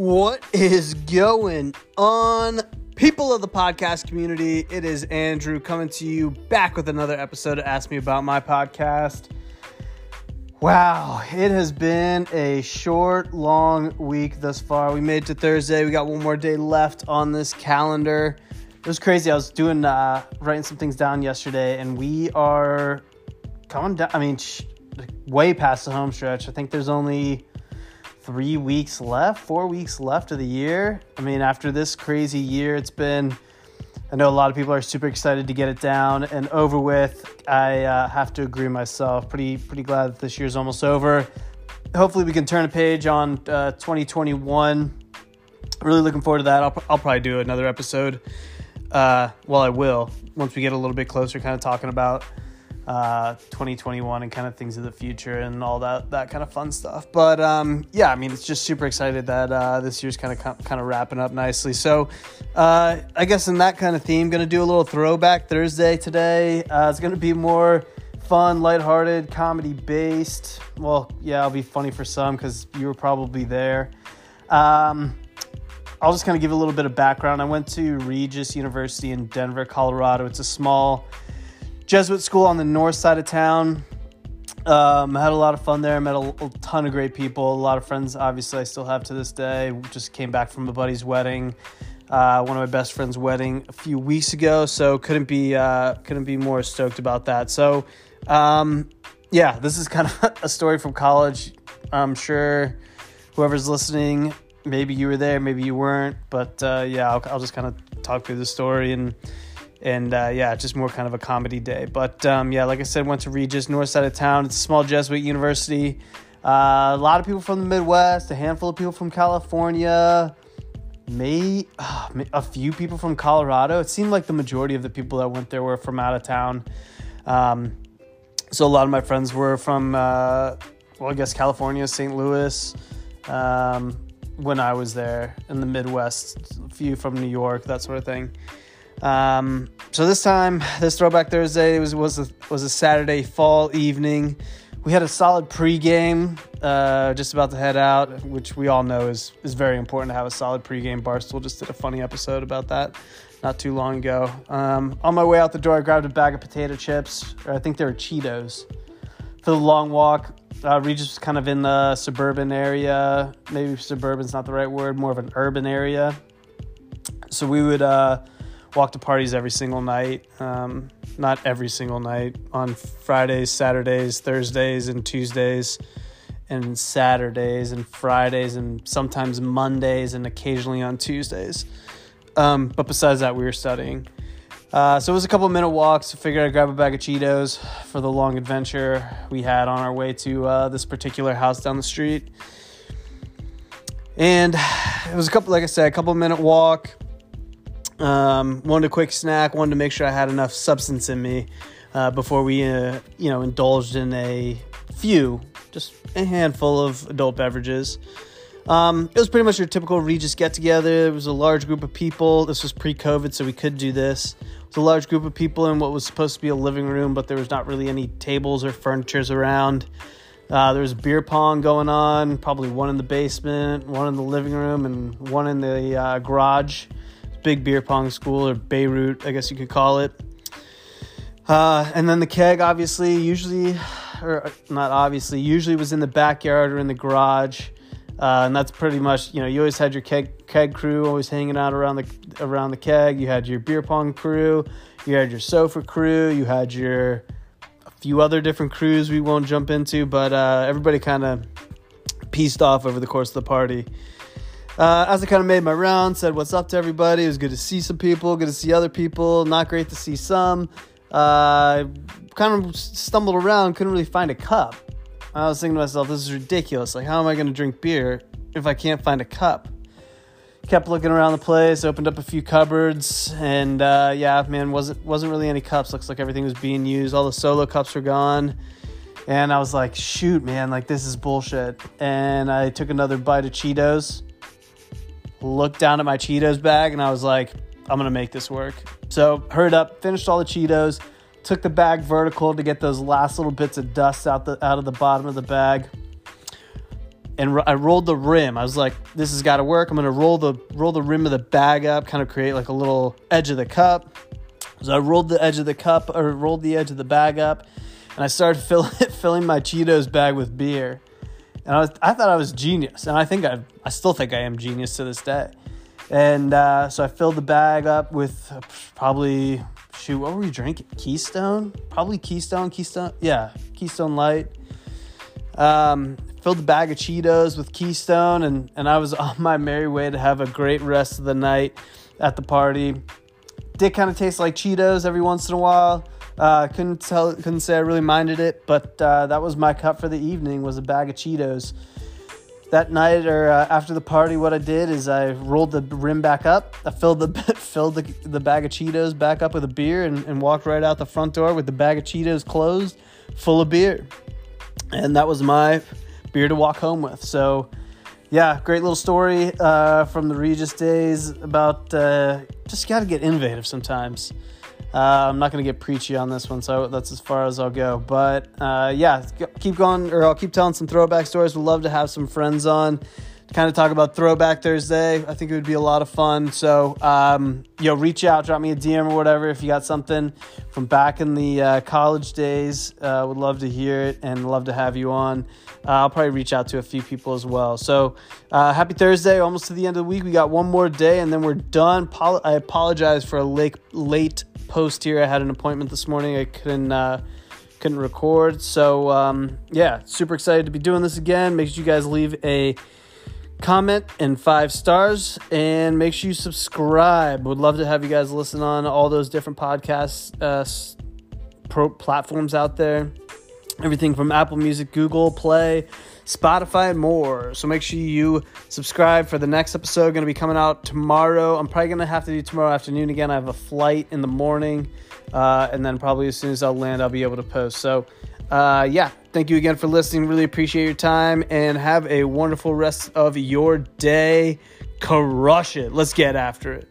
What is going on, people of the podcast community? It is Andrew coming to you back with another episode of Ask Me About My Podcast. Wow, it has been a short, long week thus far. We made it to Thursday. We got one more day left on this calendar. It was crazy. I was doing, uh, writing some things down yesterday, and we are coming down. I mean, sh- way past the home stretch. I think there's only three weeks left, four weeks left of the year. I mean, after this crazy year, it's been. I know a lot of people are super excited to get it down and over with. I uh, have to agree myself. Pretty pretty glad that this year's almost over. Hopefully, we can turn a page on uh, 2021. Really looking forward to that. I'll, I'll probably do another episode. Uh, well, I will once we get a little bit closer, kind of talking about uh, 2021 and kind of things of the future and all that that kind of fun stuff. But um, yeah, I mean, it's just super excited that uh, this year's kind of kind of wrapping up nicely. So uh, I guess in that kind of theme, to do a little throwback Thursday today. Uh, it's to be more fun, lighthearted, comedy based. Well, yeah, I'll be funny for some because you were probably there. Um, I'll just kind of give a little bit of background. I went to Regis University in Denver, Colorado. It's a small Jesuit school on the north side of town. Um, I had a lot of fun there. I met a, a, ton of great people. A lot of friends, obviously, I still have to this day. Just came back from a buddy's wedding, uh, one of my best friend's wedding a few weeks ago. So couldn't be uh, couldn't be more stoked about that. So um, yeah, this is kind of a story from college. I'm sure whoever's listening, maybe you were there, maybe you weren't, but uh, yeah, I'll, I'll just kind of talk through the story and and uh, yeah, just more kind of a comedy day. But um, yeah, like I said, went to Regis, north side of town. It's a small Jesuit university. Uh, a lot of people from the Midwest, a handful of people from California, may uh, a few people from Colorado. It seemed like the majority of the people that went there were from out of town. Um, so a lot of my friends were from, uh, well, I guess California, St. Louis. Um, when I was there in the Midwest, a few from New York, that sort of thing. Um, so this time, this Throwback Thursday was was a, was a Saturday fall evening. We had a solid pregame, uh, just about to head out, which we all know is is very important to have a solid pregame. Barstool just did a funny episode about that not too long ago. Um, on my way out the door, I grabbed a bag of potato chips, or I think they were Cheetos, for the long walk. Uh, Regis was kind of in the suburban area. Maybe suburban's not the right word, more of an urban area. So we would. Uh, walk to parties every single night. Um, not every single night. On Fridays, Saturdays, Thursdays, and Tuesdays, and Saturdays, and Fridays, and sometimes Mondays, and occasionally on Tuesdays. Um, but besides that, we were studying. Uh, so it was a couple minute walks. I figured I'd grab a bag of Cheetos for the long adventure we had on our way to uh, this particular house down the street. And it was a couple, like I said, a couple minute walk um, wanted a quick snack, wanted to make sure I had enough substance in me uh, before we, uh, you know, indulged in a few, just a handful of adult beverages. Um, it was pretty much your typical Regis get together. It was a large group of people. This was pre COVID, so we could do this. It was a large group of people in what was supposed to be a living room, but there was not really any tables or furnitures around. Uh, there was beer pong going on, probably one in the basement, one in the living room, and one in the uh, garage big beer pong school or Beirut, I guess you could call it. Uh, and then the keg, obviously, usually, or not obviously, usually was in the backyard or in the garage. Uh, and that's pretty much, you know, you always had your keg, keg crew always hanging out around the around the keg. You had your beer pong crew, you had your sofa crew, you had your a few other different crews we won't jump into, but uh, everybody kind of pieced off over the course of the party. Uh, as I kind of made my round, said what's up to everybody. It was good to see some people, good to see other people. Not great to see some. Uh, kind of stumbled around, couldn't really find a cup. I was thinking to myself, this is ridiculous. Like, how am I going to drink beer if I can't find a cup? Kept looking around the place, opened up a few cupboards, and uh, yeah, man, wasn't wasn't really any cups. Looks like everything was being used. All the solo cups were gone. And I was like, shoot, man, like this is bullshit. And I took another bite of Cheetos looked down at my Cheetos bag and I was like, I'm gonna make this work. So hurried up, finished all the Cheetos, took the bag vertical to get those last little bits of dust out the out of the bottom of the bag. and I rolled the rim. I was like, this has got to work. I'm gonna roll the roll the rim of the bag up, kind of create like a little edge of the cup. So I rolled the edge of the cup or rolled the edge of the bag up, and I started fill, filling my Cheetos bag with beer. And I, was, I thought I was genius, and I think I I still think I am genius to this day. And uh, so I filled the bag up with probably shoot, what were we drinking? Keystone, probably Keystone, Keystone, yeah, Keystone Light. Um, filled the bag of Cheetos with Keystone, and and I was on my merry way to have a great rest of the night at the party. Did kind of taste like Cheetos every once in a while. Uh, couldn't tell, couldn't say I really minded it, but uh, that was my cup for the evening was a bag of Cheetos. That night or uh, after the party, what I did is I rolled the rim back up. I filled the filled the, the bag of Cheetos back up with a beer and, and walked right out the front door with the bag of Cheetos closed, full of beer, and that was my beer to walk home with. So, yeah, great little story uh, from the Regis days about uh, just got to get innovative sometimes. Uh, I'm not going to get preachy on this one, so that's as far as I'll go. But uh, yeah, keep going, or I'll keep telling some throwback stories. We'd love to have some friends on kind of talk about Throwback Thursday. I think it would be a lot of fun. So, um, you know, reach out, drop me a DM or whatever if you got something from back in the uh, college days. Uh, would love to hear it and love to have you on. Uh, I'll probably reach out to a few people as well. So, uh, happy Thursday, almost to the end of the week. We got one more day and then we're done. I apologize for a late, late post here. I had an appointment this morning. I couldn't uh, couldn't record. So um, yeah, super excited to be doing this again. Make sure you guys leave a comment and five stars, and make sure you subscribe. Would love to have you guys listen on all those different podcast uh, pro platforms out there. Everything from Apple Music, Google Play, Spotify, and more. So make sure you subscribe for the next episode. Going to be coming out tomorrow. I'm probably going to have to do tomorrow afternoon again. I have a flight in the morning, uh, and then probably as soon as I'll land, I'll be able to post. So, uh, yeah, thank you again for listening. Really appreciate your time, and have a wonderful rest of your day. Crush it. Let's get after it.